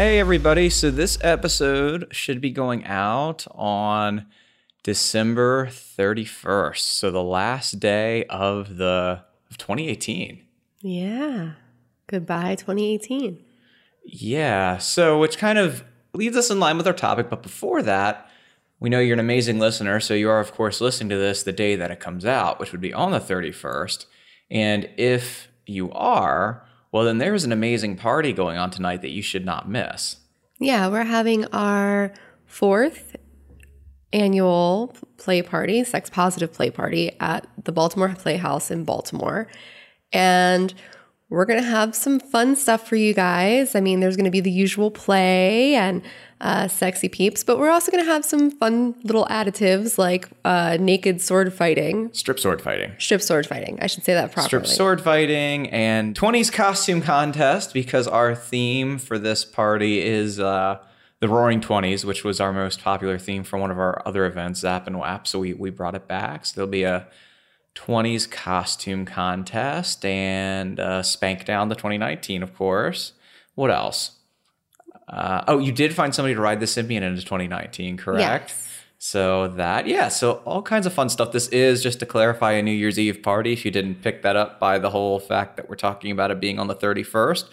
Hey, everybody. So, this episode should be going out on December 31st. So, the last day of the of 2018. Yeah. Goodbye, 2018. Yeah. So, which kind of leads us in line with our topic. But before that, we know you're an amazing listener. So, you are, of course, listening to this the day that it comes out, which would be on the 31st. And if you are, well, then there's an amazing party going on tonight that you should not miss. Yeah, we're having our fourth annual play party, sex positive play party at the Baltimore Playhouse in Baltimore. And we're going to have some fun stuff for you guys. I mean, there's going to be the usual play and uh, sexy peeps, but we're also going to have some fun little additives like uh, naked sword fighting, Strip sword fighting. strip sword fighting. I should say that properly. Strip sword fighting and 20s costume contest because our theme for this party is uh, the Roaring Twenties, which was our most popular theme for one of our other events, Zap and Wap. So we, we brought it back. So there'll be a 20s costume contest and uh, Spank Down the 2019, of course. What else? Uh, oh, you did find somebody to ride the Sybian into 2019, correct? Yes. So that, yeah, so all kinds of fun stuff. This is just to clarify a New Year's Eve party if you didn't pick that up by the whole fact that we're talking about it being on the 31st.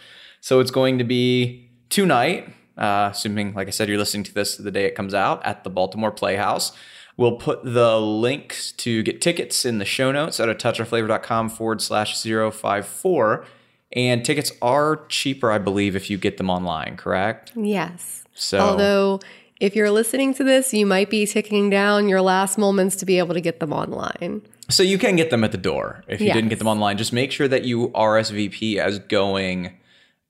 So it's going to be tonight, uh, assuming, like I said, you're listening to this the day it comes out at the Baltimore Playhouse. We'll put the links to get tickets in the show notes at a touchoflavor.com forward slash 054. And tickets are cheaper, I believe, if you get them online, correct? Yes. So- although if you're listening to this, you might be ticking down your last moments to be able to get them online. So you can get them at the door if you Yes. didn't get them online. Just make sure that you RSVP as going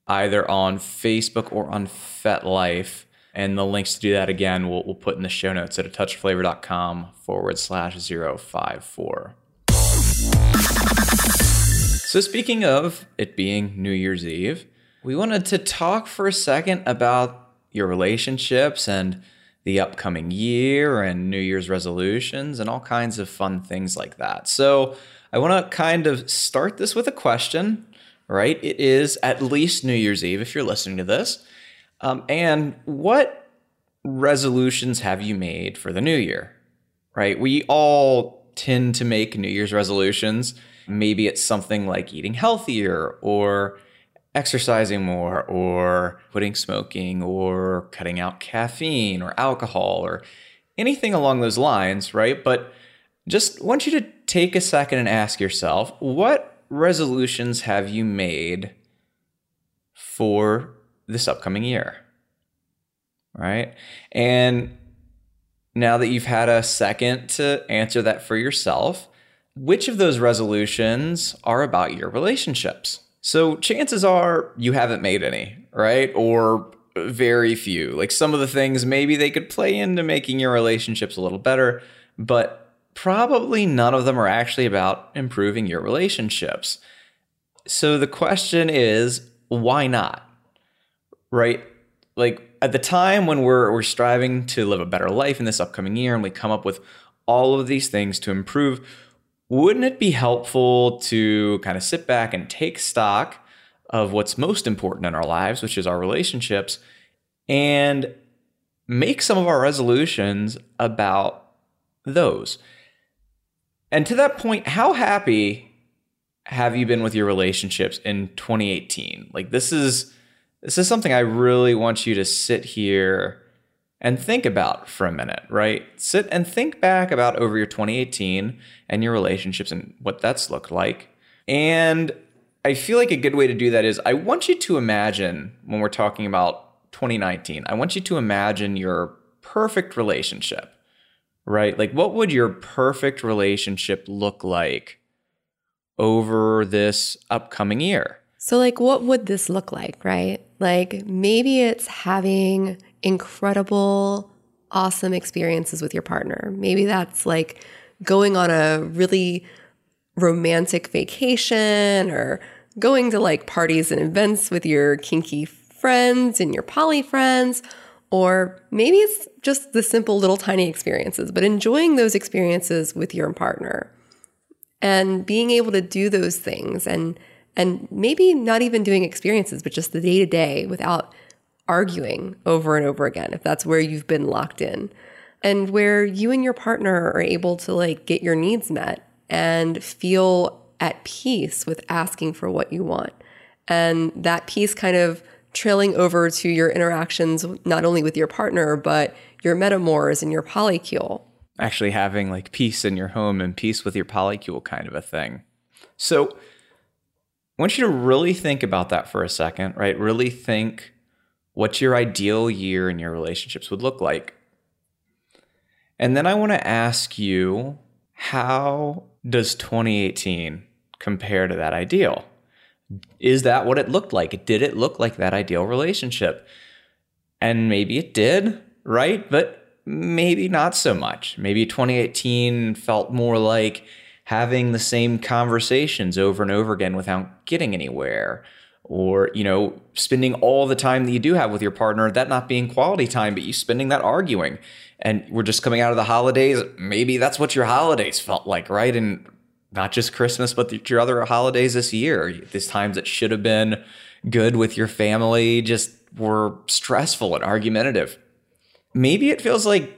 either on Facebook or on FetLife. And the links to do that again, we'll, we'll put in the show notes at a touchflavor.com forward slash 054. So, speaking of it being New Year's Eve, we wanted to talk for a second about your relationships and the upcoming year and New Year's resolutions and all kinds of fun things like that. So, I want to kind of start this with a question, right? It is at least New Year's Eve if you're listening to this. Um, and what resolutions have you made for the new year? Right? We all tend to make New Year's resolutions. Maybe it's something like eating healthier or exercising more or quitting smoking or cutting out caffeine or alcohol or anything along those lines, right? But just want you to take a second and ask yourself what resolutions have you made for this upcoming year? Right? And now that you've had a second to answer that for yourself, which of those resolutions are about your relationships? So chances are you haven't made any, right? Or very few. Like some of the things, maybe they could play into making your relationships a little better, but probably none of them are actually about improving your relationships. So the question is, why not? Right? Like at the time when we're we're striving to live a better life in this upcoming year and we come up with all of these things to improve, wouldn't it be helpful to kind of sit back and take stock of what's most important in our lives, which is our relationships, and make some of our resolutions about those? And to that point, how happy have you been with your relationships in 2018? Like this is this is something I really want you to sit here and think about for a minute, right? Sit and think back about over your 2018 and your relationships and what that's looked like. And I feel like a good way to do that is I want you to imagine when we're talking about 2019, I want you to imagine your perfect relationship, right? Like, what would your perfect relationship look like over this upcoming year? So, like, what would this look like, right? Like, maybe it's having incredible, awesome experiences with your partner. Maybe that's like going on a really romantic vacation or going to like parties and events with your kinky friends and your poly friends. Or maybe it's just the simple little tiny experiences, but enjoying those experiences with your partner and being able to do those things and and maybe not even doing experiences, but just the day to day without arguing over and over again, if that's where you've been locked in, and where you and your partner are able to like get your needs met and feel at peace with asking for what you want. And that peace kind of trailing over to your interactions, not only with your partner, but your metamors and your polycule. Actually, having like peace in your home and peace with your polycule kind of a thing. So, I want you to really think about that for a second, right? Really think what your ideal year in your relationships would look like. And then I want to ask you how does 2018 compare to that ideal? Is that what it looked like? Did it look like that ideal relationship? And maybe it did, right? But maybe not so much. Maybe 2018 felt more like having the same conversations over and over again without getting anywhere or you know spending all the time that you do have with your partner that not being quality time but you spending that arguing. And we're just coming out of the holidays. Maybe that's what your holidays felt like right? And not just christmas but your other holidays this year. These times that should have been good with your family just were stressful and argumentative. Maybe it feels like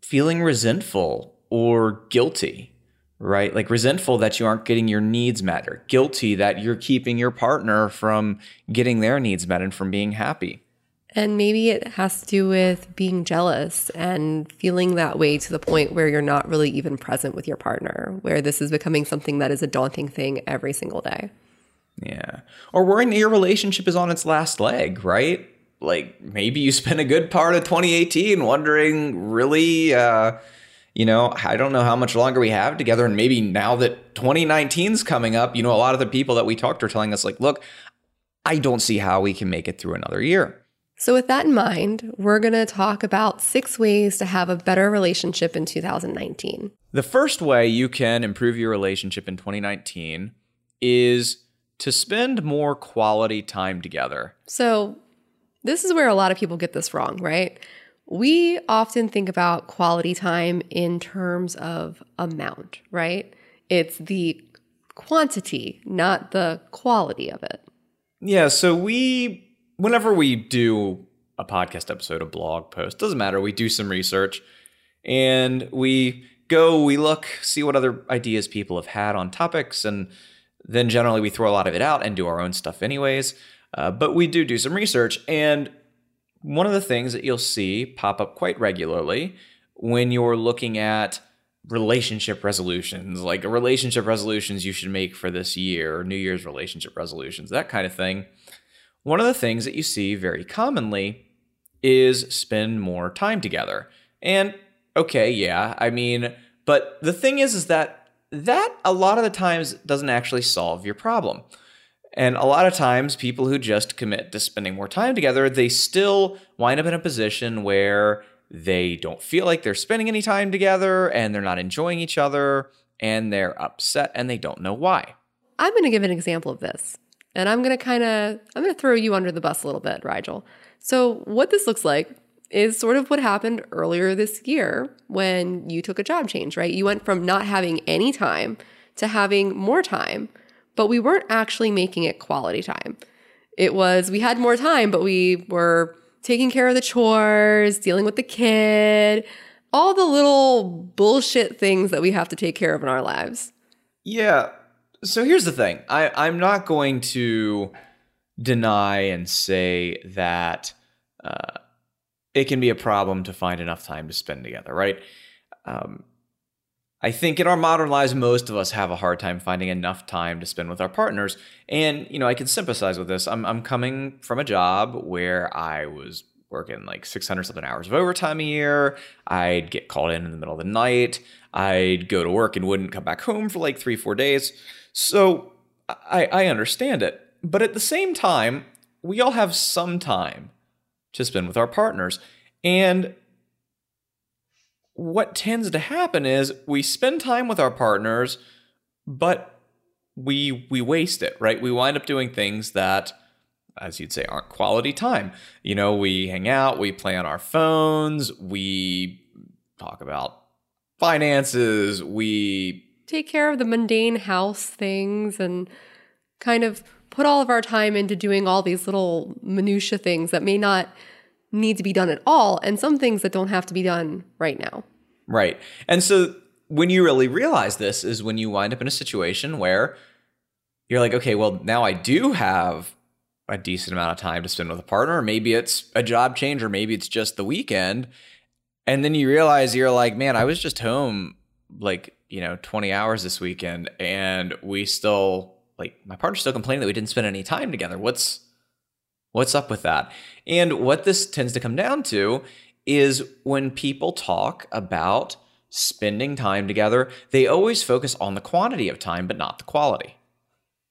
feeling resentful or guilty right? Like resentful that you aren't getting your needs met or guilty that you're keeping your partner from getting their needs met and from being happy. And maybe it has to do with being jealous and feeling that way to the point where you're not really even present with your partner, where this is becoming something that is a daunting thing every single day. Yeah. Or worrying that your relationship is on its last leg, right? Like maybe you spent a good part of 2018 wondering, really, uh, you know, I don't know how much longer we have together. And maybe now that 2019 is coming up, you know, a lot of the people that we talked to are telling us, like, look, I don't see how we can make it through another year. So, with that in mind, we're going to talk about six ways to have a better relationship in 2019. The first way you can improve your relationship in 2019 is to spend more quality time together. So, this is where a lot of people get this wrong, right? We often think about quality time in terms of amount, right? It's the quantity, not the quality of it. Yeah. So we, whenever we do a podcast episode, a blog post, doesn't matter, we do some research and we go, we look, see what other ideas people have had on topics, and then generally we throw a lot of it out and do our own stuff anyways. Uh, but we do do some research and one of the things that you'll see pop up quite regularly when you're looking at relationship resolutions, like relationship resolutions you should make for this year, or New Year's relationship resolutions, that kind of thing. One of the things that you see very commonly is spend more time together. And okay, yeah, I mean, but the thing is is that that a lot of the times doesn't actually solve your problem. And a lot of times, people who just commit to spending more time together, they still wind up in a position where they don't feel like they're spending any time together and they're not enjoying each other and they're upset and they don't know why. I'm going to give an example of this. And I'm going to kind of I'm going to throw you under the bus a little bit, Rigel. So, what this looks like is sort of what happened earlier this year when you took a job change, right? You went from not having any time to having more time but we weren't actually making it quality time. It was, we had more time, but we were taking care of the chores, dealing with the kid, all the little bullshit things that we have to take care of in our lives. Yeah. So here's the thing I, I'm not going to deny and say that uh, it can be a problem to find enough time to spend together, right? Um, I think in our modern lives, most of us have a hard time finding enough time to spend with our partners. And, you know, I can sympathize with this. I'm, I'm coming from a job where I was working like 600 something hours of overtime a year. I'd get called in in the middle of the night. I'd go to work and wouldn't come back home for like three, four days. So I, I understand it. But at the same time, we all have some time to spend with our partners. And what tends to happen is we spend time with our partners, but we we waste it, right? We wind up doing things that as you'd say aren't quality time. You know, we hang out, we play on our phones, we talk about finances, we take care of the mundane house things and kind of put all of our time into doing all these little minutia things that may not need to be done at all and some things that don't have to be done right now. Right. And so when you really realize this is when you wind up in a situation where you're like, okay, well, now I do have a decent amount of time to spend with a partner. Maybe it's a job change or maybe it's just the weekend. And then you realize you're like, man, I was just home like, you know, 20 hours this weekend and we still like my partner's still complaining that we didn't spend any time together. What's what's up with that? And what this tends to come down to is when people talk about spending time together, they always focus on the quantity of time, but not the quality.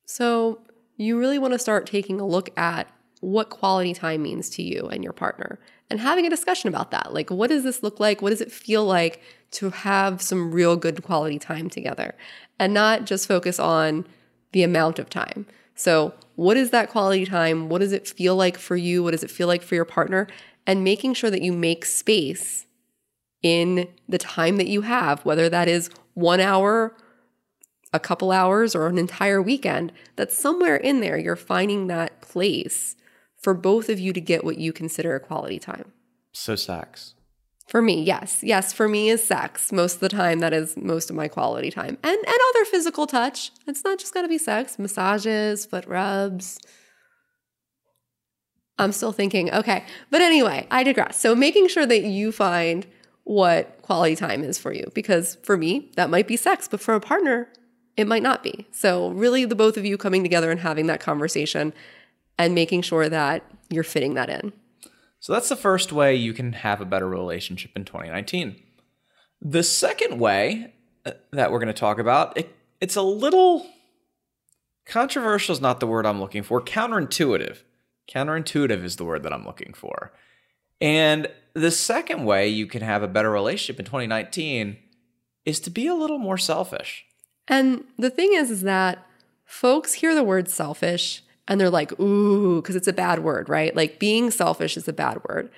So, you really want to start taking a look at what quality time means to you and your partner and having a discussion about that. Like, what does this look like? What does it feel like to have some real good quality time together and not just focus on the amount of time? So, what is that quality time? What does it feel like for you? What does it feel like for your partner? and making sure that you make space in the time that you have, whether that is one hour, a couple hours, or an entire weekend, that somewhere in there you're finding that place for both of you to get what you consider a quality time. So, sex. For me, yes. Yes, for me is sex. Most of the time, that is most of my quality time. And, and other physical touch. It's not just gotta be sex, massages, foot rubs, I'm still thinking, okay. But anyway, I digress. So making sure that you find what quality time is for you, because for me, that might be sex, but for a partner, it might not be. So really, the both of you coming together and having that conversation and making sure that you're fitting that in. So that's the first way you can have a better relationship in 2019. The second way uh, that we're going to talk about, it, it's a little controversial is not the word I'm looking for, counterintuitive. Counterintuitive is the word that I'm looking for. And the second way you can have a better relationship in 2019 is to be a little more selfish. And the thing is, is that folks hear the word selfish and they're like, ooh, because it's a bad word, right? Like being selfish is a bad word.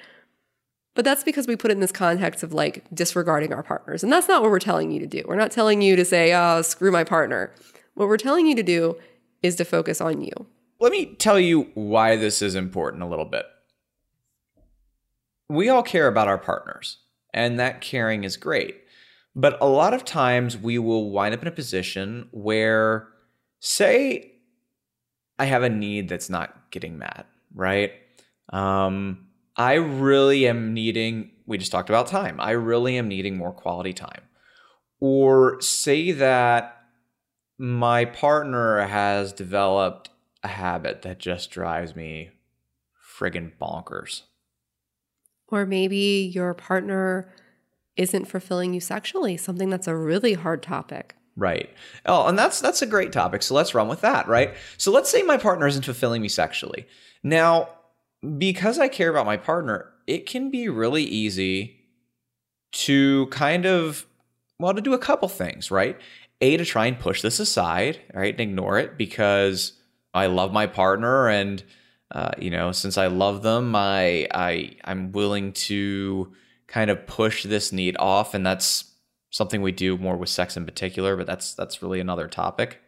But that's because we put it in this context of like disregarding our partners. And that's not what we're telling you to do. We're not telling you to say, oh, screw my partner. What we're telling you to do is to focus on you. Let me tell you why this is important a little bit. We all care about our partners, and that caring is great. But a lot of times we will wind up in a position where, say, I have a need that's not getting met, right? Um, I really am needing, we just talked about time. I really am needing more quality time. Or say that my partner has developed a habit that just drives me friggin' bonkers. Or maybe your partner isn't fulfilling you sexually, something that's a really hard topic. Right. Oh, and that's that's a great topic. So let's run with that, right? So let's say my partner isn't fulfilling me sexually. Now, because I care about my partner, it can be really easy to kind of well to do a couple things, right? A to try and push this aside, right, and ignore it because I love my partner, and uh, you know, since I love them, I I I'm willing to kind of push this need off, and that's something we do more with sex in particular. But that's that's really another topic.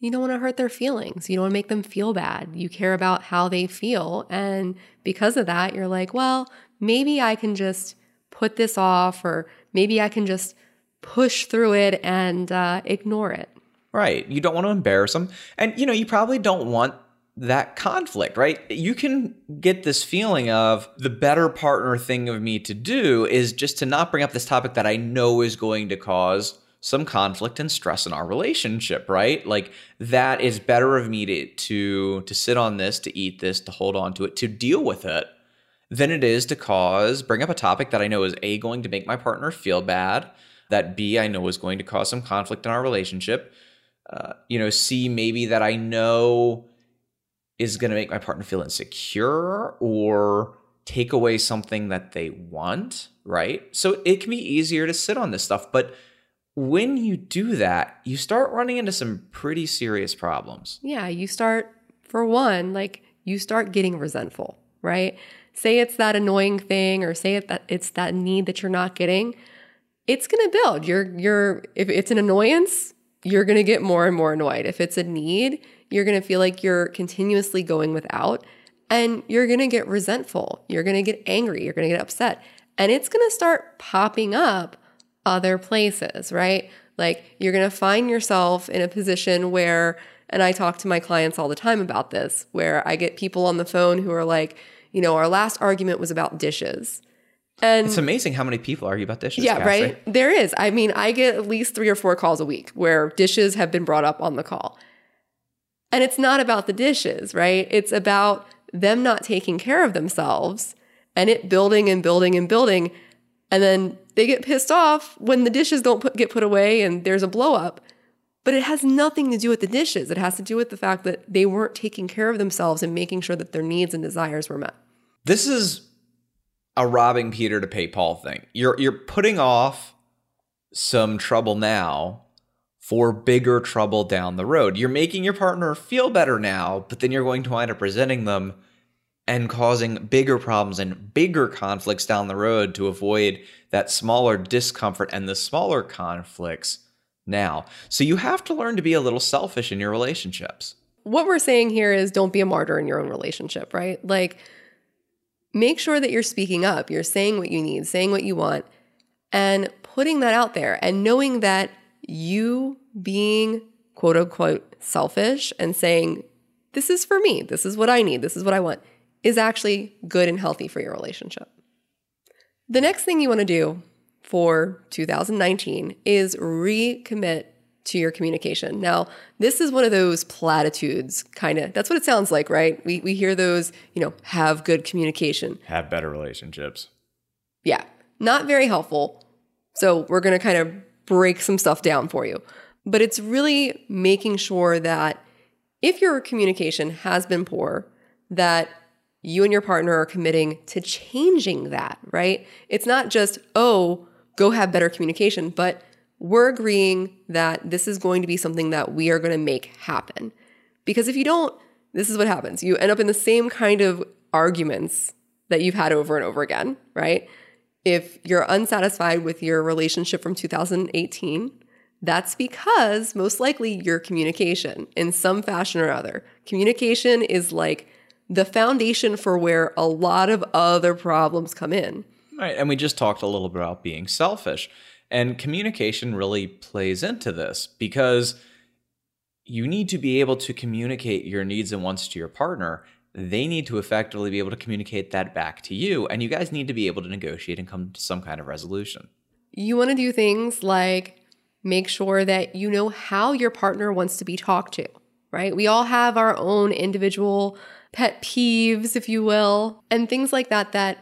You don't want to hurt their feelings. You don't want to make them feel bad. You care about how they feel, and because of that, you're like, well, maybe I can just put this off, or maybe I can just push through it and uh, ignore it. Right. You don't want to embarrass them. And, you know, you probably don't want that conflict, right? You can get this feeling of the better partner thing of me to do is just to not bring up this topic that I know is going to cause some conflict and stress in our relationship, right? Like that is better of me to to to sit on this, to eat this, to hold on to it, to deal with it than it is to cause bring up a topic that I know is a going to make my partner feel bad, that b I know is going to cause some conflict in our relationship. Uh, you know, c maybe that I know is going to make my partner feel insecure or take away something that they want, right? So it can be easier to sit on this stuff, but when you do that, you start running into some pretty serious problems. Yeah, you start, for one, like you start getting resentful, right? Say it's that annoying thing or say it that it's that need that you're not getting. It's going to build. You're you're if it's an annoyance, you're going to get more and more annoyed. If it's a need, you're going to feel like you're continuously going without and you're going to get resentful. You're going to get angry. You're going to get upset. And it's going to start popping up other places, right? Like you're going to find yourself in a position where, and I talk to my clients all the time about this, where I get people on the phone who are like, you know, our last argument was about dishes. And it's amazing how many people argue about dishes. Yeah, Cassie. right. There is. I mean, I get at least three or four calls a week where dishes have been brought up on the call. And it's not about the dishes, right? It's about them not taking care of themselves and it building and building and building. And then they get pissed off when the dishes don't put, get put away and there's a blow up. But it has nothing to do with the dishes. It has to do with the fact that they weren't taking care of themselves and making sure that their needs and desires were met. This is a robbing Peter to pay Paul thing. You're you're putting off some trouble now for bigger trouble down the road. You're making your partner feel better now, but then you're going to wind up resenting them and causing bigger problems and bigger conflicts down the road to avoid that smaller discomfort and the smaller conflicts now. So you have to learn to be a little selfish in your relationships. What we're saying here is don't be a martyr in your own relationship, right? Like make sure that you're speaking up, you're saying what you need, saying what you want, and putting that out there and knowing that you being quote unquote selfish and saying, this is for me, this is what I need, this is what I want, is actually good and healthy for your relationship. The next thing you want to do for 2019 is recommit to your communication. Now, this is one of those platitudes, kind of. That's what it sounds like, right? We, we hear those, you know, have good communication, have better relationships. Yeah, not very helpful. So, we're going to kind of break some stuff down for you. But it's really making sure that if your communication has been poor, that you and your partner are committing to changing that, right? It's not just, oh, go have better communication, but we're agreeing that this is going to be something that we are going to make happen. Because if you don't, this is what happens. You end up in the same kind of arguments that you've had over and over again, right? If you're unsatisfied with your relationship from 2018, that's because most likely your communication in some fashion or other. Communication is like the foundation for where a lot of other problems come in. Right. And we just talked a little bit about being selfish. And communication really plays into this because you need to be able to communicate your needs and wants to your partner. They need to effectively be able to communicate that back to you. And you guys need to be able to negotiate and come to some kind of resolution. You want to do things like make sure that you know how your partner wants to be talked to, right? We all have our own individual pet peeves, if you will, and things like that that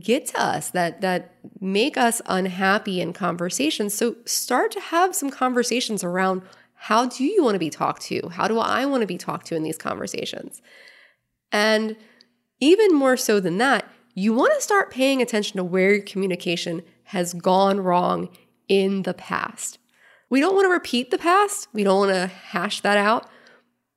get to us that that make us unhappy in conversations. So start to have some conversations around how do you want to be talked to? How do I want to be talked to in these conversations? And even more so than that, you want to start paying attention to where your communication has gone wrong in the past. We don't want to repeat the past, we don't want to hash that out,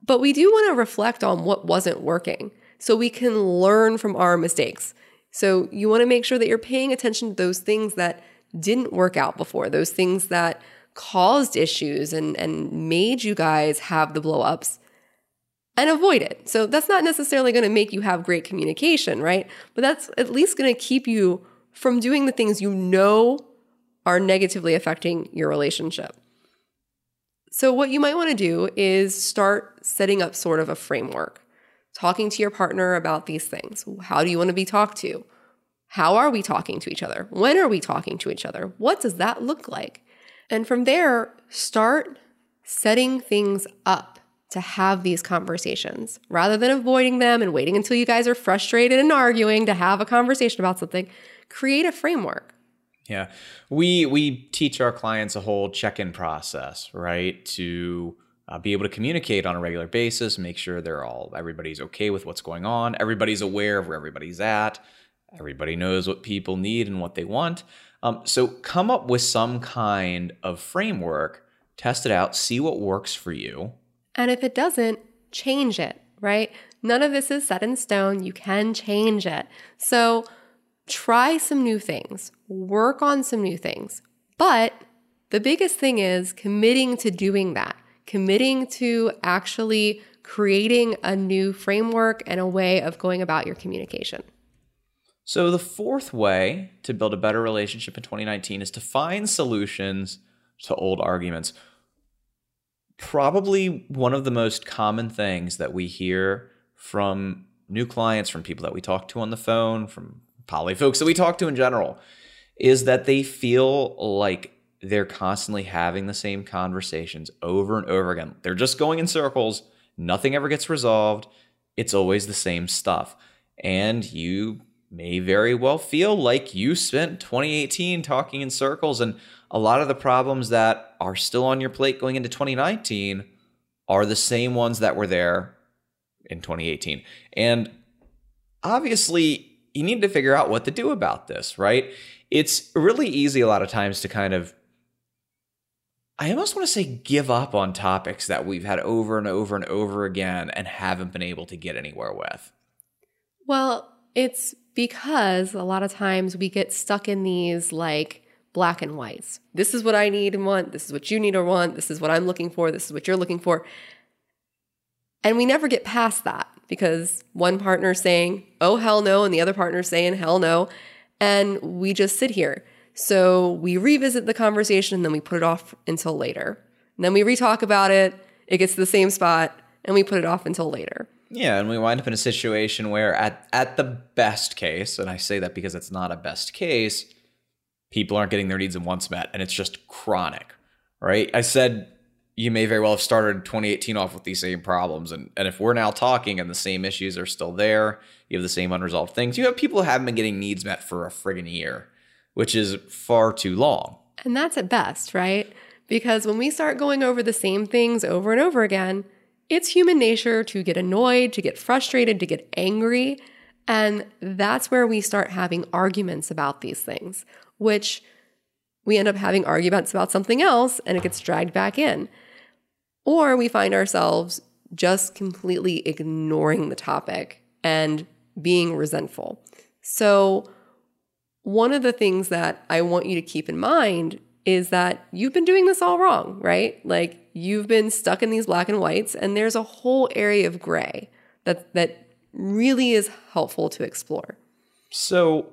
but we do want to reflect on what wasn't working so we can learn from our mistakes. So you want to make sure that you're paying attention to those things that didn't work out before, those things that caused issues and, and made you guys have the blowups and avoid it. So that's not necessarily going to make you have great communication, right? But that's at least going to keep you from doing the things you know are negatively affecting your relationship. So, what you might want to do is start setting up sort of a framework. talking to your partner about these things. How do you want to be talked to? How are we talking to each other? When are we talking to each other? What does that look like? And from there, start setting things up to have these conversations rather than avoiding them and waiting until you guys are frustrated and arguing to have a conversation about something. Create a framework. Yeah. We we teach our clients a whole check-in process, right? To uh, be able to communicate on a regular basis, make sure they're all everybody's okay with what's going on, everybody's aware of where everybody's at, everybody knows what people need and what they want. Um, so come up with some kind of framework, test it out, see what works for you. And if it doesn't, change it, right? None of this is set in stone. You can change it. So try some new things, work on some new things. But the biggest thing is committing to doing that, committing to actually creating a new framework and a way of going about your communication. So, the fourth way to build a better relationship in 2019 is to find solutions to old arguments. Probably one of the most common things that we hear from new clients, from people that we talk to on the phone, from poly folks that we talk to in general, is that they feel like they're constantly having the same conversations over and over again. They're just going in circles, nothing ever gets resolved. It's always the same stuff. And you may very well feel like you spent 2018 talking in circles and a lot of the problems that are still on your plate going into 2019 are the same ones that were there in 2018. And obviously, you need to figure out what to do about this, right? It's really easy a lot of times to kind of I almost want to say give up on topics that we've had over and over and over again and haven't been able to get anywhere with. Well, it's because a lot of times we get stuck in these like black and whites. This is what I need and want. This is what you need or want. This is what I'm looking for. This is what you're looking for. And we never get past that because one partner's saying, oh, hell no, and the other partner's saying, hell no. And we just sit here. So we revisit the conversation and then we put it off until later. And then we retalk about it. It gets to the same spot and we put it off until later. Yeah, and we wind up in a situation where at at the best case, and I say that because it's not a best case, people aren't getting their needs and wants met and it's just chronic. Right? I said you may very well have started 2018 off with these same problems and, and if we're now talking and the same issues are still there, you have the same unresolved things, you have people who haven't been getting needs met for a friggin' year, which is far too long. And that's at best, right? Because when we start going over the same things over and over again, it's human nature to get annoyed, to get frustrated, to get angry. And that's where we start having arguments about these things, which we end up having arguments about something else and it gets dragged back in. Or we find ourselves just completely ignoring the topic and being resentful. So, one of the things that I want you to keep in mind is that you've been doing this all wrong, right? Like you've been stuck in these black and whites and there's a whole area of gray that that really is helpful to explore. So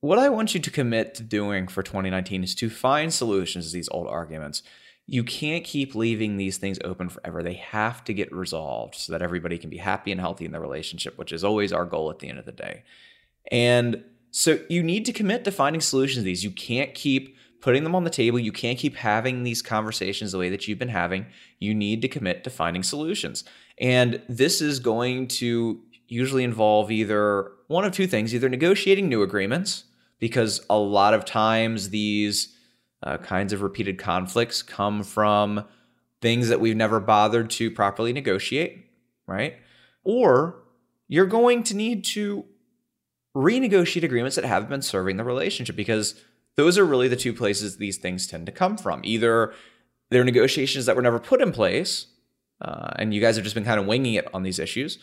what I want you to commit to doing for 2019 is to find solutions to these old arguments. You can't keep leaving these things open forever. They have to get resolved so that everybody can be happy and healthy in their relationship, which is always our goal at the end of the day. And so you need to commit to finding solutions to these. You can't keep putting them on the table. You can't keep having these conversations the way that you've been having. You need to commit to finding solutions. And this is going to usually involve either one of two things either negotiating new agreements, because a lot of times these uh, kinds of repeated conflicts come from things that we've never bothered to properly negotiate, right? Or you're going to need to renegotiate agreements that haven't been serving the relationship because those are really the two places these things tend to come from. Either they're negotiations that were never put in place, uh, and you guys have just been kind of winging it on these issues,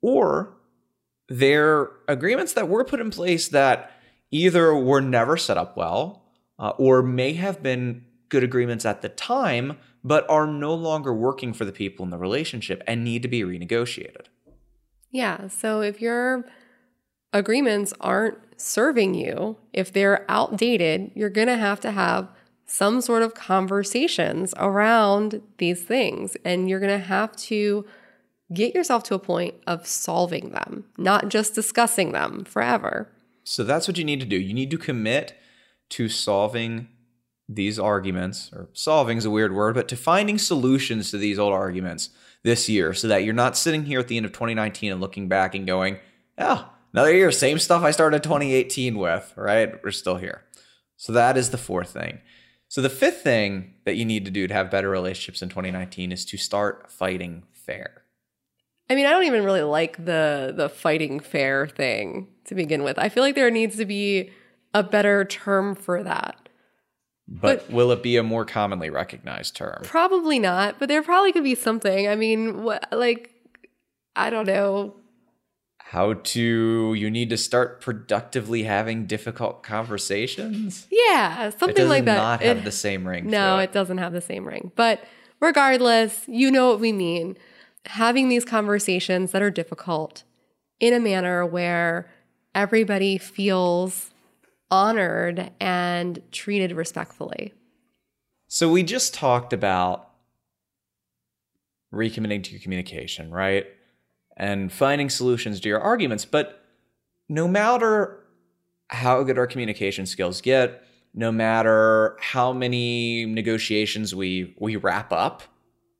or they're agreements that were put in place that either were never set up well uh, or may have been good agreements at the time, but are no longer working for the people in the relationship and need to be renegotiated. Yeah. So if your agreements aren't serving you, if they're outdated, you're going to have to have some sort of conversations around these things. And you're going to have to get yourself to a point of solving them, not just discussing them forever. So that's what you need to do. You need to commit to solving these arguments, or solving is a weird word, but to finding solutions to these old arguments this year so that you're not sitting here at the end of 2019 and looking back and going, oh, another year, same stuff I started 2018 with, right? We're still here. So that is the fourth thing. So the fifth thing that you need to do to have better relationships in 2019 is to start fighting fair. I mean, I don't even really like the the fighting fair thing to begin with. I feel like there needs to be a better term for that. But, but will it be a more commonly recognized term? Probably not, but there probably could be something. I mean, what like I don't know. How to you need to start productively having difficult conversations? Yeah, something like that. Not have it, the same ring. No, it. it doesn't have the same ring. But regardless, you know what we mean having these conversations that are difficult in a manner where everybody feels honored and treated respectfully. So, we just talked about recommitting to your communication, right? And finding solutions to your arguments. But no matter how good our communication skills get, no matter how many negotiations we we wrap up,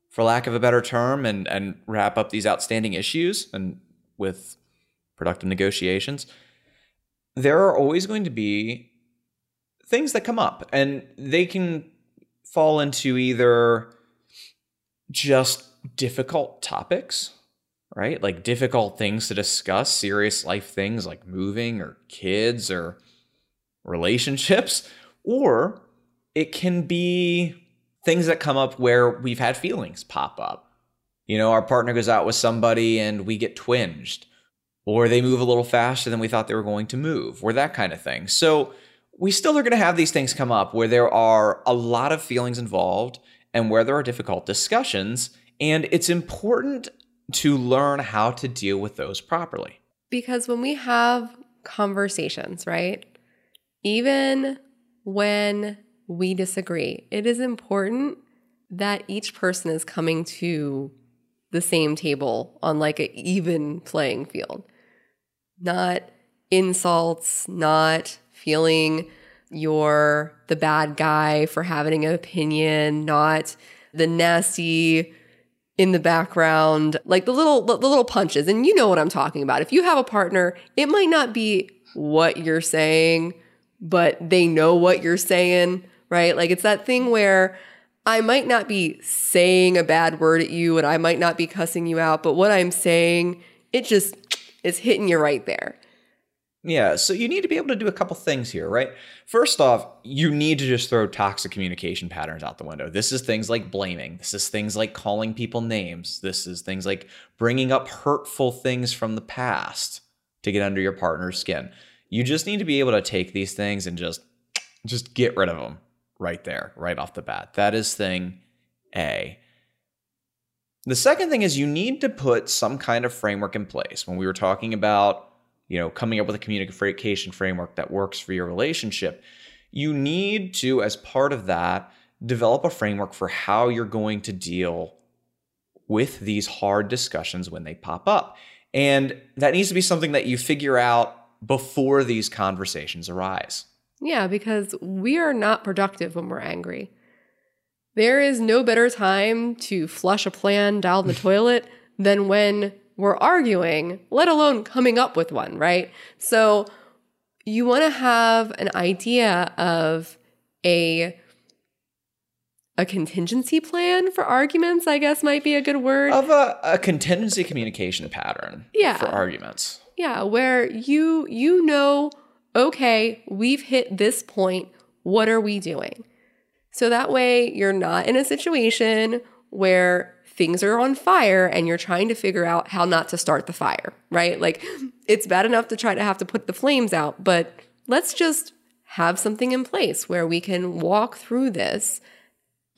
for lack of a better term, and, and wrap up these outstanding issues and with productive negotiations, there are always going to be things that come up, and they can fall into either just difficult topics, right? Like difficult things to discuss, serious life things like moving or kids or relationships, or it can be things that come up where we've had feelings pop up. You know, our partner goes out with somebody and we get twinged, or they move a little faster than we thought they were going to move, or that kind of thing. So we still are going to have these things come up where there are a lot of feelings involved and where there are difficult discussions. And it's important to learn how to deal with those properly. Because when we have conversations, right? Even when we disagree. It is important that each person is coming to the same table on like an even playing field. Not insults, not feeling you're the bad guy for having an opinion, not the nasty in the background, like the little the little punches. And you know what I'm talking about. If you have a partner, it might not be what you're saying, but they know what you're saying right? Like it's that thing where I might not be saying a bad word at you and I might not be cussing you out, but what I'm saying, it just is hitting you right there. Yeah, so you need to be able to do a couple things here, right? First off, you need to just throw toxic communication patterns out the window. This is things like blaming. This is things like calling people names. This is things like bringing up hurtful things from the past to get under your partner's skin. You just need to be able to take these things and just just get rid of them right there, right off the bat. That is thing A. The second thing is you need to put some kind of framework in place. When we were talking about, you know, coming up with a communication framework that works for your relationship, you need to as part of that develop a framework for how you're going to deal with these hard discussions when they pop up. And that needs to be something that you figure out before these conversations arise. Yeah, because we are not productive when we're angry. There is no better time to flush a plan down the toilet than when we're arguing, let alone coming up with one, right? So you want to have an idea of a a contingency plan for arguments, I guess might be a good word. Of a, a contingency communication pattern yeah. for arguments. Yeah, where you you know okay, we've hit this point. What are we doing? So that way you're not in a situation where things are on fire and you're trying to figure out how not to start the fire, right? Like it's bad enough to try to have to put the flames out, but let's just have something in place where we can walk through this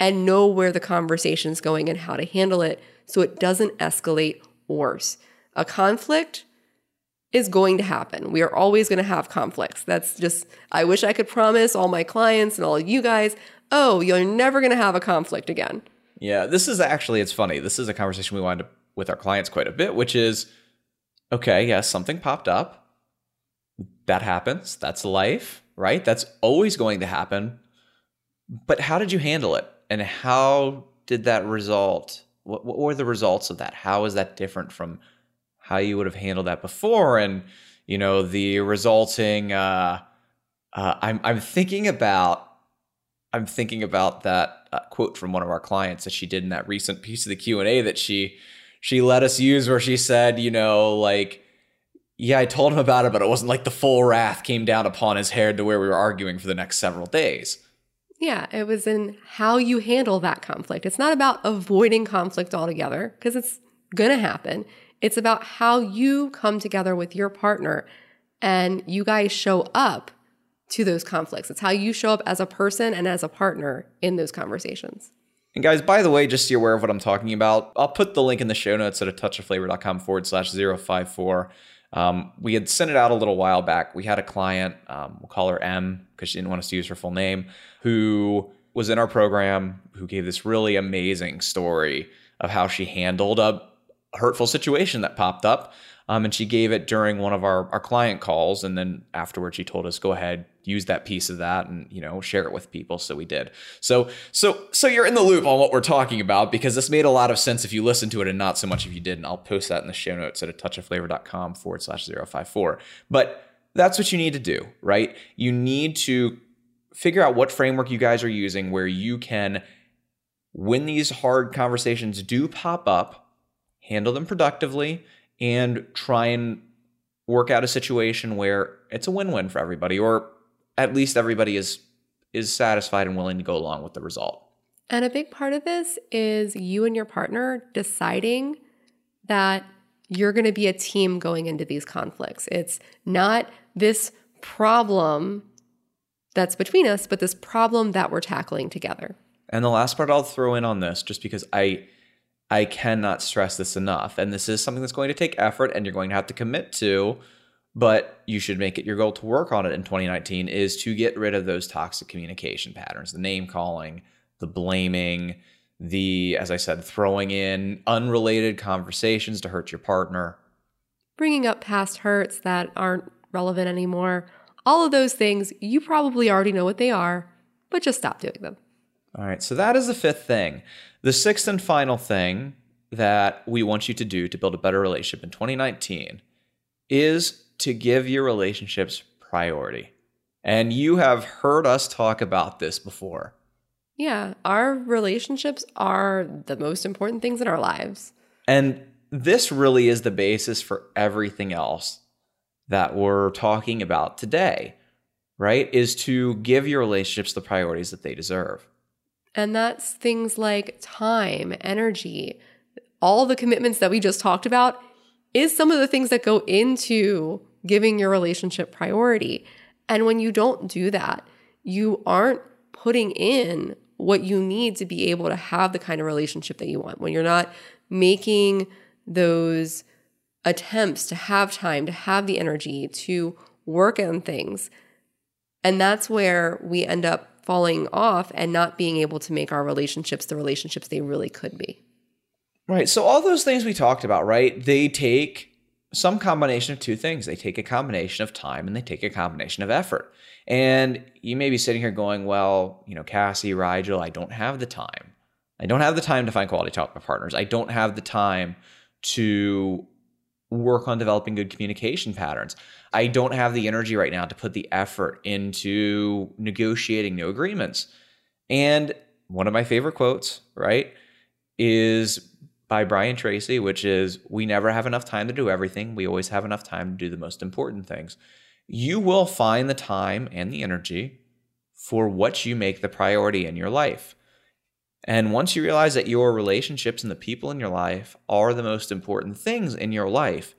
and know where the conversation's going and how to handle it so it doesn't escalate worse. A conflict is going to happen. We are always going to have conflicts. That's just, I wish I could promise all my clients and all you guys, oh, you're never going to have a conflict again. Yeah, this is actually, it's funny. This is a conversation we wanted to with our clients quite a bit, which is okay, yes, something popped up. That happens. That's life, right? That's always going to happen. But how did you handle it? And how did that result? What, what were the results of that? How is that different from how you would have handled that before? And, you know, the resulting, uh, uh, I'm, I'm thinking about, I'm thinking about that quote from one of our clients that she did in that recent piece of the Q and A that she, she let us use where she said, you know, like, yeah, I told him about it, but it wasn't like the full wrath came down upon his head to where we were arguing for the next several days. Yeah, it was in how you handle that conflict. It's not about avoiding conflict altogether because it's going to happen. It's about how you come together with your partner and you guys show up to those conflicts. It's how you show up as a person and as a partner in those conversations. And guys, by the way, just so you're aware of what I'm talking about, I'll put the link in the show notes at a touchofflavor.com forward slash 054. Um, we had sent it out a little while back. We had a client, um, we'll call her M because she didn't want us to use her full name, who was in our program, who gave this really amazing story of how she handled a hurtful situation that popped up. Um, and she gave it during one of our, our client calls. And then afterwards, she told us, go ahead, use that piece of that and, you know, share it with people. So we did. So, so, so you're in the loop on what we're talking about because this made a lot of sense if you listened to it and not so much if you didn't. I'll post that in the show notes at a touch of touchofflavor.com forward slash 054. But that's what you need to do, right? You need to figure out what framework you guys are using where you can, when these hard conversations do pop up, handle them productively and try and work out a situation where it's a win-win for everybody or at least everybody is is satisfied and willing to go along with the result. And a big part of this is you and your partner deciding that you're going to be a team going into these conflicts. It's not this problem that's between us, but this problem that we're tackling together. And the last part I'll throw in on this just because I I cannot stress this enough. And this is something that's going to take effort and you're going to have to commit to, but you should make it your goal to work on it in 2019 is to get rid of those toxic communication patterns, the name calling, the blaming, the, as I said, throwing in unrelated conversations to hurt your partner, bringing up past hurts that aren't relevant anymore. All of those things, you probably already know what they are, but just stop doing them. All right, so that is the fifth thing. The sixth and final thing that we want you to do to build a better relationship in 2019 is to give your relationships priority. And you have heard us talk about this before. Yeah, our relationships are the most important things in our lives. And this really is the basis for everything else that we're talking about today, right? Is to give your relationships the priorities that they deserve. And that's things like time, energy, all the commitments that we just talked about is some of the things that go into giving your relationship priority. And when you don't do that, you aren't putting in what you need to be able to have the kind of relationship that you want. When you're not making those attempts to have time, to have the energy to work on things. And that's where we end up falling off and not being able to make our relationships the relationships they really could be. Right. So all those things we talked about, right? They take some combination of two things. They take a combination of time and they take a combination of effort. And you may be sitting here going, well, you know, Cassie, Rigel, I don't have the time. I don't have the time to find quality talk with partners. I don't have the time to work on developing good communication patterns. I don't have the energy right now to put the effort into negotiating new agreements. And one of my favorite quotes, right, is by Brian Tracy, which is We never have enough time to do everything. We always have enough time to do the most important things. You will find the time and the energy for what you make the priority in your life. And once you realize that your relationships and the people in your life are the most important things in your life,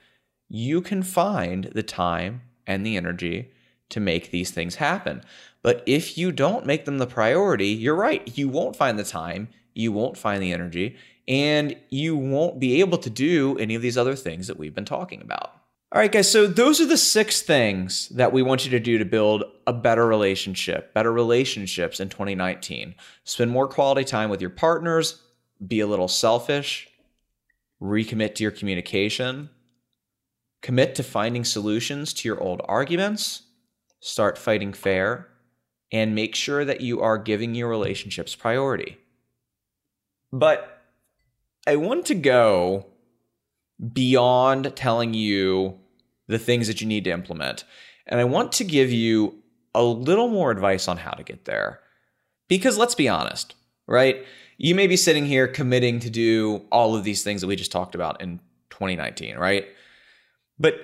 you can find the time and the energy to make these things happen. But if you don't make them the priority, you're right, you won't find the time, you won't find the energy, and you won't be able to do any of these other things that we've been talking about. All right, guys, so those are the six things that we want you to do to build a better relationship, better relationships in 2019. Spend more quality time with your partners, be a little selfish, recommit to your communication, commit to finding solutions to your old arguments, start fighting fair, and make sure that you are giving your relationships priority. But I want to go beyond telling you the things that you need to implement. And I want to give you a little more advice on how to get there. Because let's be honest, right? You may be sitting here committing to do all of these things that we just talked about in 2019, right? But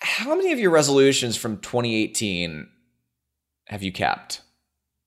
how many of your resolutions from 2018 have you kept?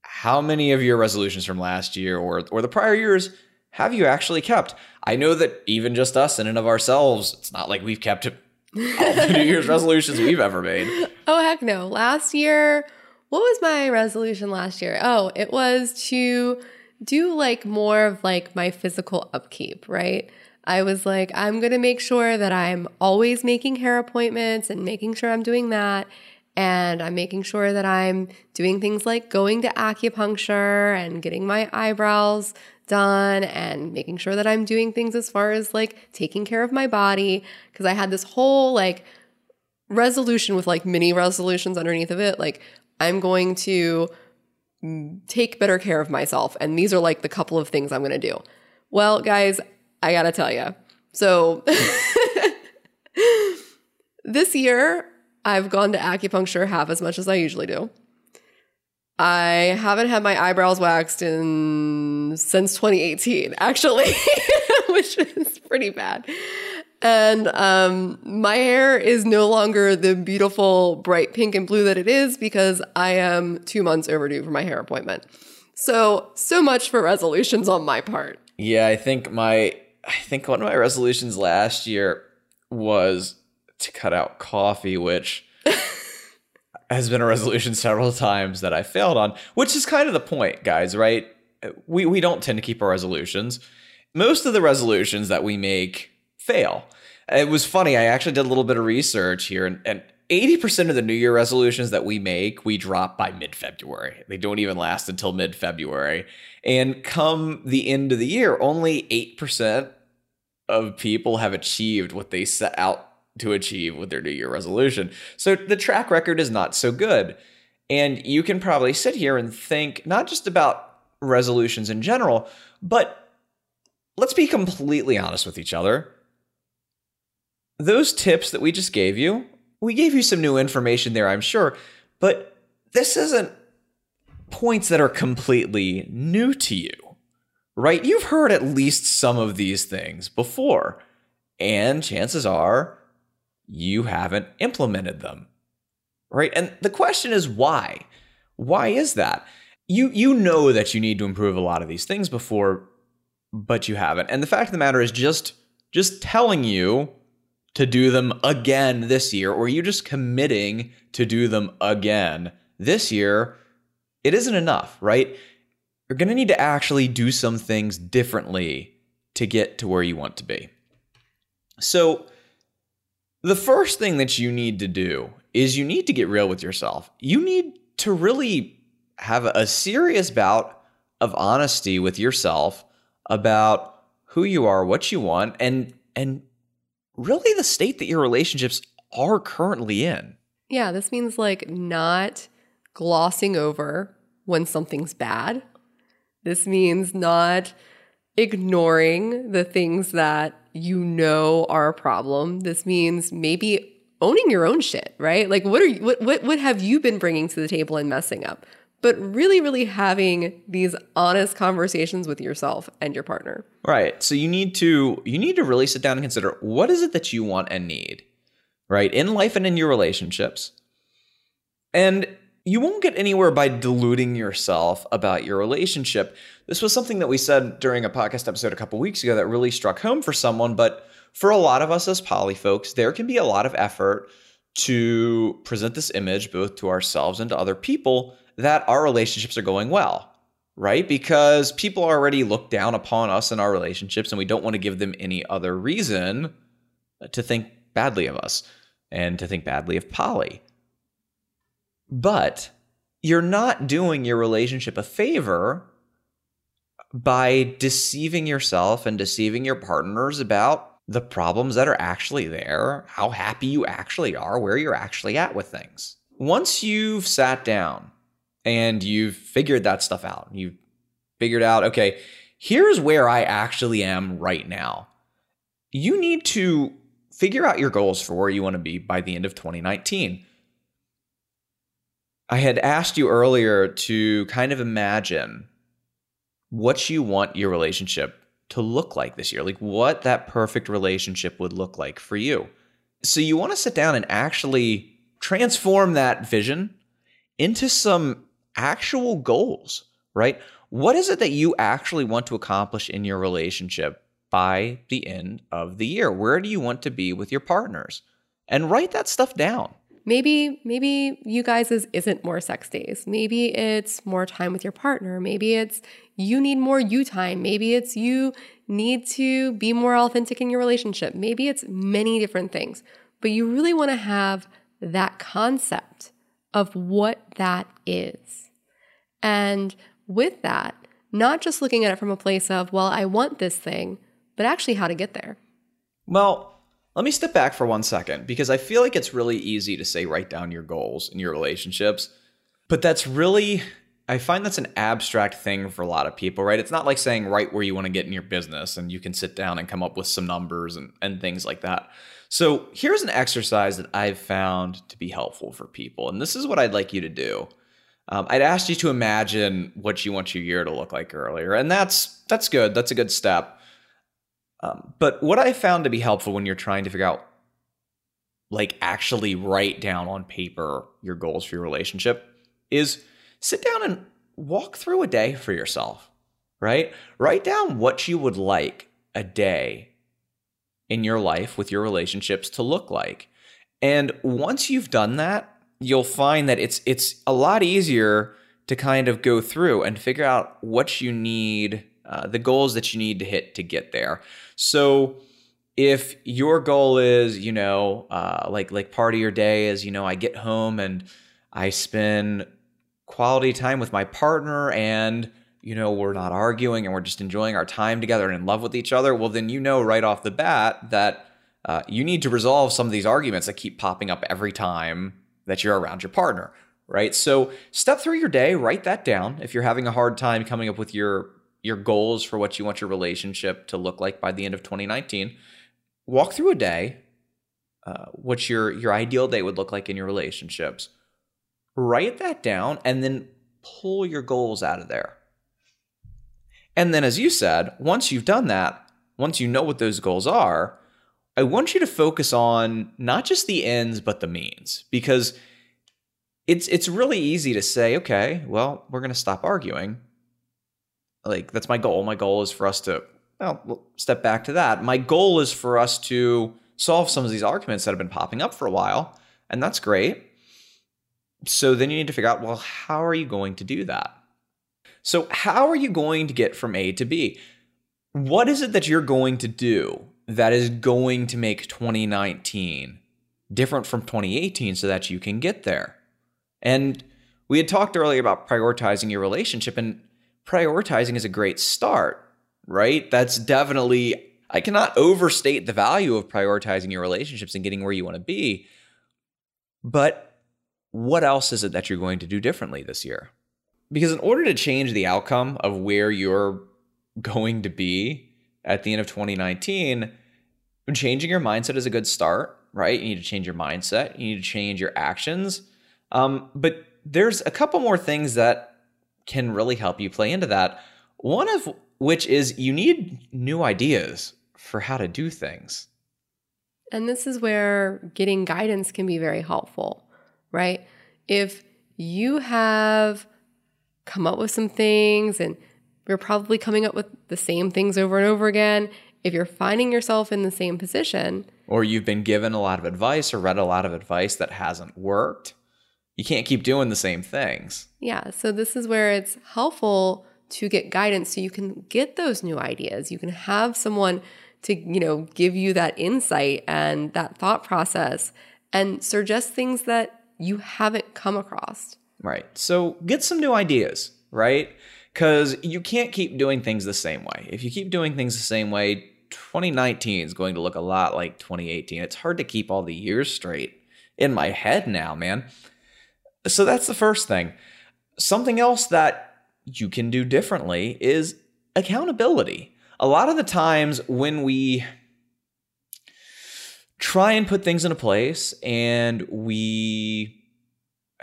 How many of your resolutions from last year or, or the prior years have you actually kept? I know that even just us in and of ourselves, it's not like we've kept all the New Year's resolutions we've ever made. Oh, heck no. Last year, what was my resolution last year? Oh, it was to do like more of like my physical upkeep, right? I was like, I'm going to make sure that I'm always making hair appointments and making sure I'm doing that. And I'm making sure that I'm doing things like going to acupuncture and getting my eyebrows done and making sure that I'm doing things as far as like taking care of my body. Cause I had this whole like resolution with like mini resolutions underneath of it. Like, I'm going to take better care of myself. And these are like the couple of things I'm going to do. Well, guys, I got to tell you. So this year, I've gone to acupuncture half as much as I usually do. I haven't had my eyebrows waxed in since 2018, actually, which is pretty bad. And um, my hair is no longer the beautiful bright pink and blue that it is because I am two months overdue for my hair appointment. So, so much for resolutions on my part. Yeah, I think my I think one of my resolutions last year was to cut out coffee, which has been a resolution several times that I failed on, which is kind of the point, guys, right? We we don't tend to keep our resolutions. Most of the resolutions that we make fail. It was funny. I actually did a little bit of research here, and, and 80% of the New Year resolutions that we make, we drop by mid February. They don't even last until mid February. And come the end of the year, only 8% of people have achieved what they set out to achieve with their New Year resolution. So the track record is not so good. And you can probably sit here and think not just about resolutions in general, but let's be completely honest with each other those tips that we just gave you, we gave you some new information there, I'm sure, but this isn't points that are completely new to you, right? You've heard at least some of these things before, and chances are you haven't implemented them, right? And the question is why? Why is that? You you know that you need to improve a lot of these things before, but you haven't. And the fact of the matter is just just telling you to do them again this year, or you just committing to do them again this year, it isn't enough, right? You're going to need to actually do some things differently to get to where you want to be. So, the first thing that you need to do is you need to get real with yourself. You need to really have a serious bout of honesty with yourself about who you are, what you want, and and really the state that your relationships are currently in. Yeah, this means like not glossing over when something's bad. This means not ignoring the things that you know are a problem. This means maybe owning your own shit, right? Like what are you, what what what have you been bringing to the table and messing up? but really, really having these honest conversations with yourself and your partner. Right. So you need to you need to really sit down and consider what is it that you want and need, right? In life and in your relationships. And you won't get anywhere by deluding yourself about your relationship. This was something that we said during a podcast episode a couple weeks ago that really struck home for someone, but for a lot of us as poly folks, there can be a lot of effort to present this image both to ourselves and to other people that our relationships are going well, right? Because people already look down upon us in our relationships and we don't want to give them any other reason to think badly of us and to think badly of Poly. But you're not doing your relationship a favor by deceiving yourself and deceiving your partners about the problems that are actually there, how happy you actually are, where you're actually at with things. Once you've sat down and you've figured that stuff out, you've figured out, okay, here's where I actually am right now. You need to figure out your goals for where you want to be by the end of 2019. I had asked you earlier to kind of imagine what you want your relationship to look like this year, like what that perfect relationship would look like for you. So you want to sit down and actually transform that vision into some actual goals, right? What is it that you actually want to accomplish in your relationship by the end of the year? Where do you want to be with your partners? And write that stuff down. Maybe maybe you guys is isn't more sex days. Maybe it's more time with your partner. Maybe it's you need more you time. Maybe it's you need to be more authentic in your relationship. Maybe it's many different things. But you really want to have that concept of what that is. And with that, not just looking at it from a place of, well, I want this thing, but actually how to get there. Well, let me step back for one second because I feel like it's really easy to say write down your goals in your relationships, but that's really I find that's an abstract thing for a lot of people, right? It's not like saying write where you want to get in your business and you can sit down and come up with some numbers and, and things like that. So here's an exercise that I've found to be helpful for people. And this is what I'd like you to do. Um, I'd asked you to imagine what you want your year to look like earlier, and that's that's good. That's a good step. Um, but what I found to be helpful when you're trying to figure out, like, actually write down on paper your goals for your relationship, is sit down and walk through a day for yourself. Right? Write down what you would like a day in your life with your relationships to look like. And once you've done that, you'll find that it's it's a lot easier to kind of go through and figure out what you need, uh, the goals that you need to hit to get there. So if your goal is, you know, uh, like like part of your day is, you know, I get home and I spend quality time with my partner and you know we're not arguing and we're just enjoying our time together and in love with each other well then you know right off the bat that uh, you need to resolve some of these arguments that keep popping up every time that you're around your partner, right? So step through your day, write that down. If you're having a hard time coming up with your your goals for what you want your relationship to look like by the end of 2019, walk through a day, uh, what your your ideal day would look like in your relationships. Write that down, and then pull your goals out of there. And then, as you said, once you've done that, once you know what those goals are, I want you to focus on not just the ends but the means because it's it's really easy to say, okay, well, we're going to stop arguing. Like that's my goal. My goal is for us to well, step back to that. My goal is for us to solve some of these arguments that have been popping up for a while, and that's great. So then you need to figure out, well, how are you going to do that? So how are you going to get from A to B? What is it that you're going to do that is going to make 2019 different from 2018 so that you can get there. And we had talked earlier about prioritizing your relationship, and prioritizing is a great start, right? That's definitely, I cannot overstate the value of prioritizing your relationships and getting where you want to be. But what else is it that you're going to do differently this year? Because in order to change the outcome of where you're going to be at the end of 2019, changing your mindset is a good start, right? You need to change your mindset, you need to change your actions. Um, but there's a couple more things that can really help you play into that. One of which is you need new ideas for how to do things. And this is where getting guidance can be very helpful, right? If you have come up with some things and you're probably coming up with the same things over and over again. If you're finding yourself in the same position, or you've been given a lot of advice or read a lot of advice that hasn't worked, you can't keep doing the same things. Yeah. So, this is where it's helpful to get guidance so you can get those new ideas. You can have someone to, you know, give you that insight and that thought process and suggest things that you haven't come across. Right. So, get some new ideas, right? because you can't keep doing things the same way. If you keep doing things the same way, 2019 is going to look a lot like 2018. It's hard to keep all the years straight in my head now, man. So that's the first thing. Something else that you can do differently is accountability. A lot of the times when we try and put things into place and we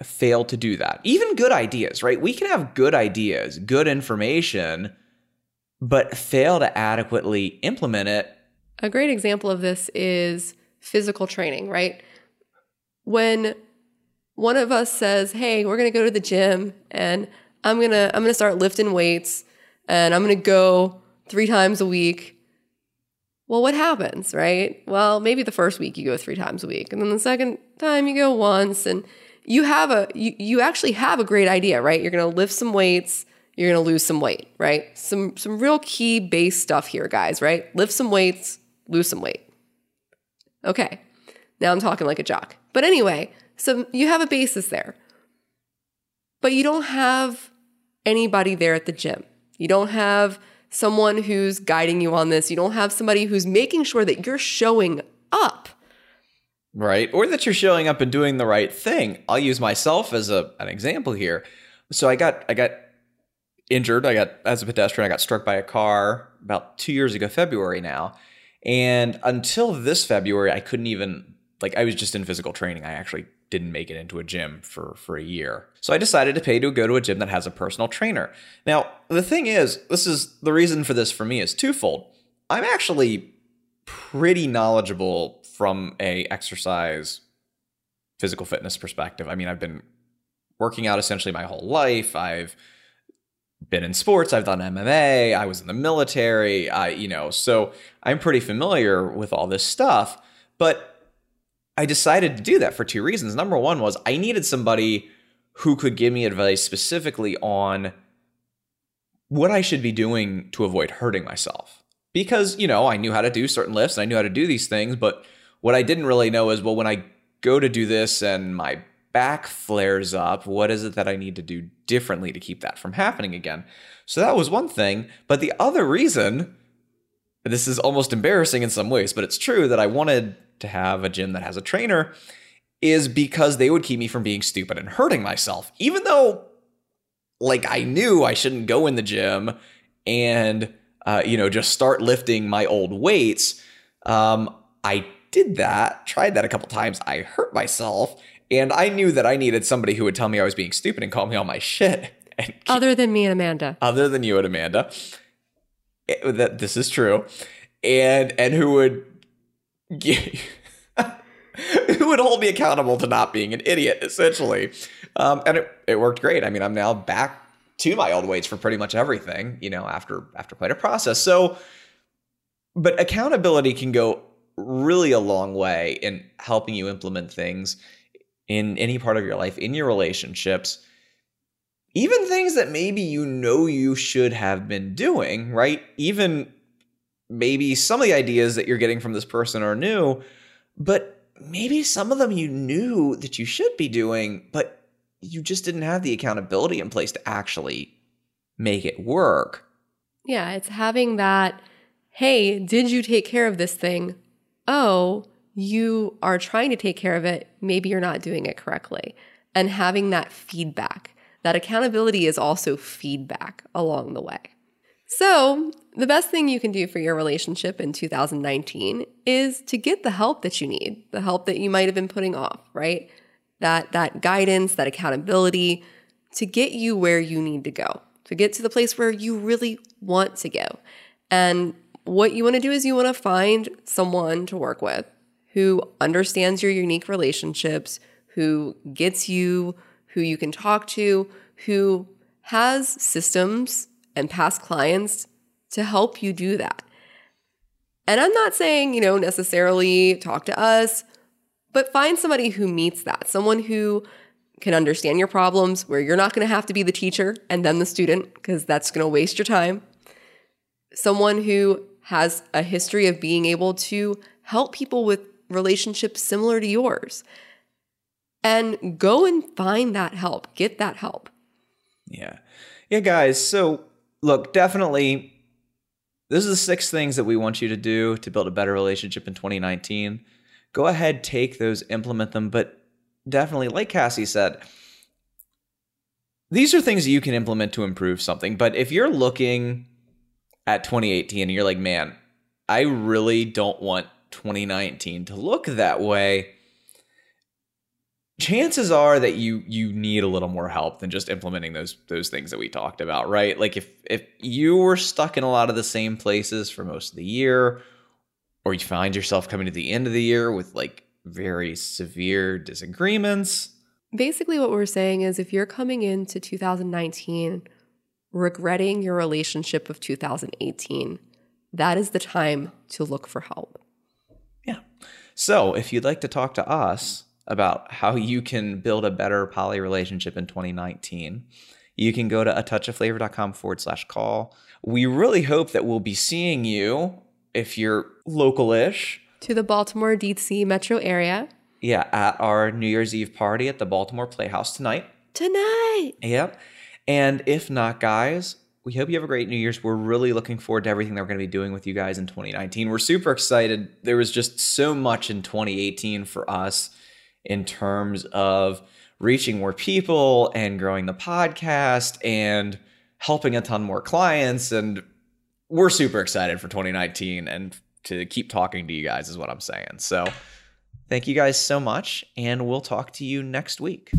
fail to do that. Even good ideas, right? We can have good ideas, good information, but fail to adequately implement it. A great example of this is physical training, right? When one of us says, "Hey, we're to go to the gym and I'm to I'm to start lifting weights and I'm to go 3 times a week." Well, what happens, right? Well, maybe the first week you go 3 times a week and then the second time you go once and you have a you, you actually have a great idea, right? You're to lift some weights, you're to lose some weight, right? Some some real key base stuff here, guys, right? Lift some weights, lose some weight. Okay. Now I'm talking like a jock. But anyway, so you have a basis there. But you don't have anybody there at the gym. You don't have someone who's guiding you on this. You don't have somebody who's making sure that you're showing up. Right? Or that you're showing up and doing the right thing. I'll use myself as a, an example here. So I got I got injured. I got as a pedestrian, I got struck by a car about 2 years ago February now. And until this February, I couldn't even like I was just in physical training. I actually didn't make it into a gym for for a year. So I decided to pay to go to a gym that has a personal trainer. Now, the thing is, this is the reason for this for me is twofold. I'm actually pretty knowledgeable from a exercise physical fitness perspective. I mean, I've been working out essentially my whole life. I've been in sports, I've done MMA, I was in the military, I you know, so I'm pretty familiar with all this stuff, but I decided to do that for two reasons. Number one was I needed somebody who could give me advice specifically on what I should be doing to avoid hurting myself. Because, you know, I knew how to do certain lifts and I knew how to do these things, but what I didn't really know is well, when I go to do this and my back flares up, what is it that I need to do differently to keep that from happening again? So that was one thing. But the other reason, this is almost embarrassing in some ways, but it's true that I wanted to have a gym that has a trainer is because they would keep me from being stupid and hurting myself. Even though, like, I knew I shouldn't go in the gym and, uh, you know, just start lifting my old weights. Um, I did that, tried that a couple times. I hurt myself. And I knew that I needed somebody who would tell me I was being stupid and call me on my shit. And other than me and Amanda. Other than you and Amanda. It, that this is true. And and who would who would hold me accountable to not being an idiot, essentially. Um, and it, it worked great. I mean, I'm now back to my old weights for pretty much everything, you know, after after quite a process. So, but accountability can go really a long way in helping you implement things in any part of your life, in your relationships, even things that maybe you know you should have been doing, right? Even maybe some of the ideas that you're getting from this person are new, but maybe some of them you knew that you should be doing, but you just didn't have the accountability in place to actually make it work. Yeah, it's having that, hey, did you take care of this thing? Oh, you are trying to take care of it. Maybe you're not doing it correctly. And having that feedback. That accountability is also feedback along the way. So, the best thing you can do for your relationship in 2019 is to get the help that you need, the help that you might have been putting off, right? That that guidance, that accountability to get you where you need to go, to get to the place where you really want to go. And what you want to do is you want to find someone to work with who understands your unique relationships, who gets you, who you can talk to, who has systems and past clients to help you do that. And I'm not saying, you know, necessarily talk to us, but find somebody who meets that, someone who can understand your problems, where you're not going to have to be the teacher and then the student, because that's going to waste your time. Someone who has a history of being able to help people with relationships similar to yours. And go and find that help, get that help. Yeah. Yeah, guys. So, look, definitely this is the six things that we want you to do to build a better relationship in 2019. Go ahead, take those, implement them, but definitely, like Cassie said, these are things that you can implement to improve something. But if you're looking at 2018 and you're like, man, I really don't want 2019 to look that way, chances are that you you need a little more help than just implementing those those things that we talked about, right? Like if if you were stuck in a lot of the same places for most of the year or you find yourself coming to the end of the year with like very severe disagreements, Basically, what we're saying is if you're coming into 2019 regretting your relationship of 2018, that is the time to look for help. Yeah. So if you'd like to talk to us about how you can build a better poly relationship in 2019, you can go to a touchofflavor.com forward slash call. We really hope that we'll be seeing you if you're local ish. To the Baltimore DC metro area. Yeah, at our New Year's Eve party at the Baltimore Playhouse tonight. Tonight. Yep. And if not, guys, we hope you have a great New Year's. We're really looking forward to everything that we're going to be doing with you guys in 2019. We're super excited. There was just so much in 2018 for us in terms of reaching more people and growing the podcast and helping a ton more clients. And we're super excited for 2019 and to keep talking to you guys, is what I'm saying. So thank you guys so much. And we'll talk to you next week.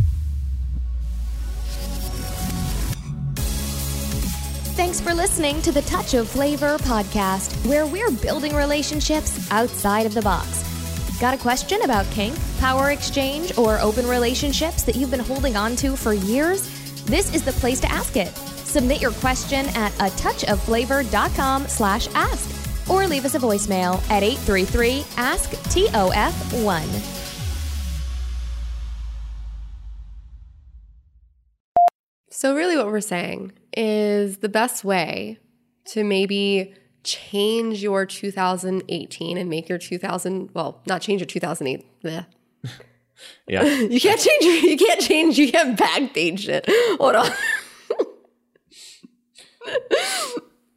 Thanks for listening to the Touch of Flavor podcast, where we're building relationships outside of the box. Got a question about kink, power exchange, or open relationships that you've been holding on to for years? This is the place to ask it. Submit your question at a touchofflavor.com slash ask or leave us a voicemail at 833 ask TOF 1. So, really, what we're saying is the best way to maybe change your 2018 and make your 2000 well, not change your 2008. bleh. Yeah. You can't change you can't change, you can't backdate shit. Hold on.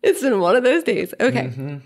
it's been one of those days. Okay. Mm-hmm.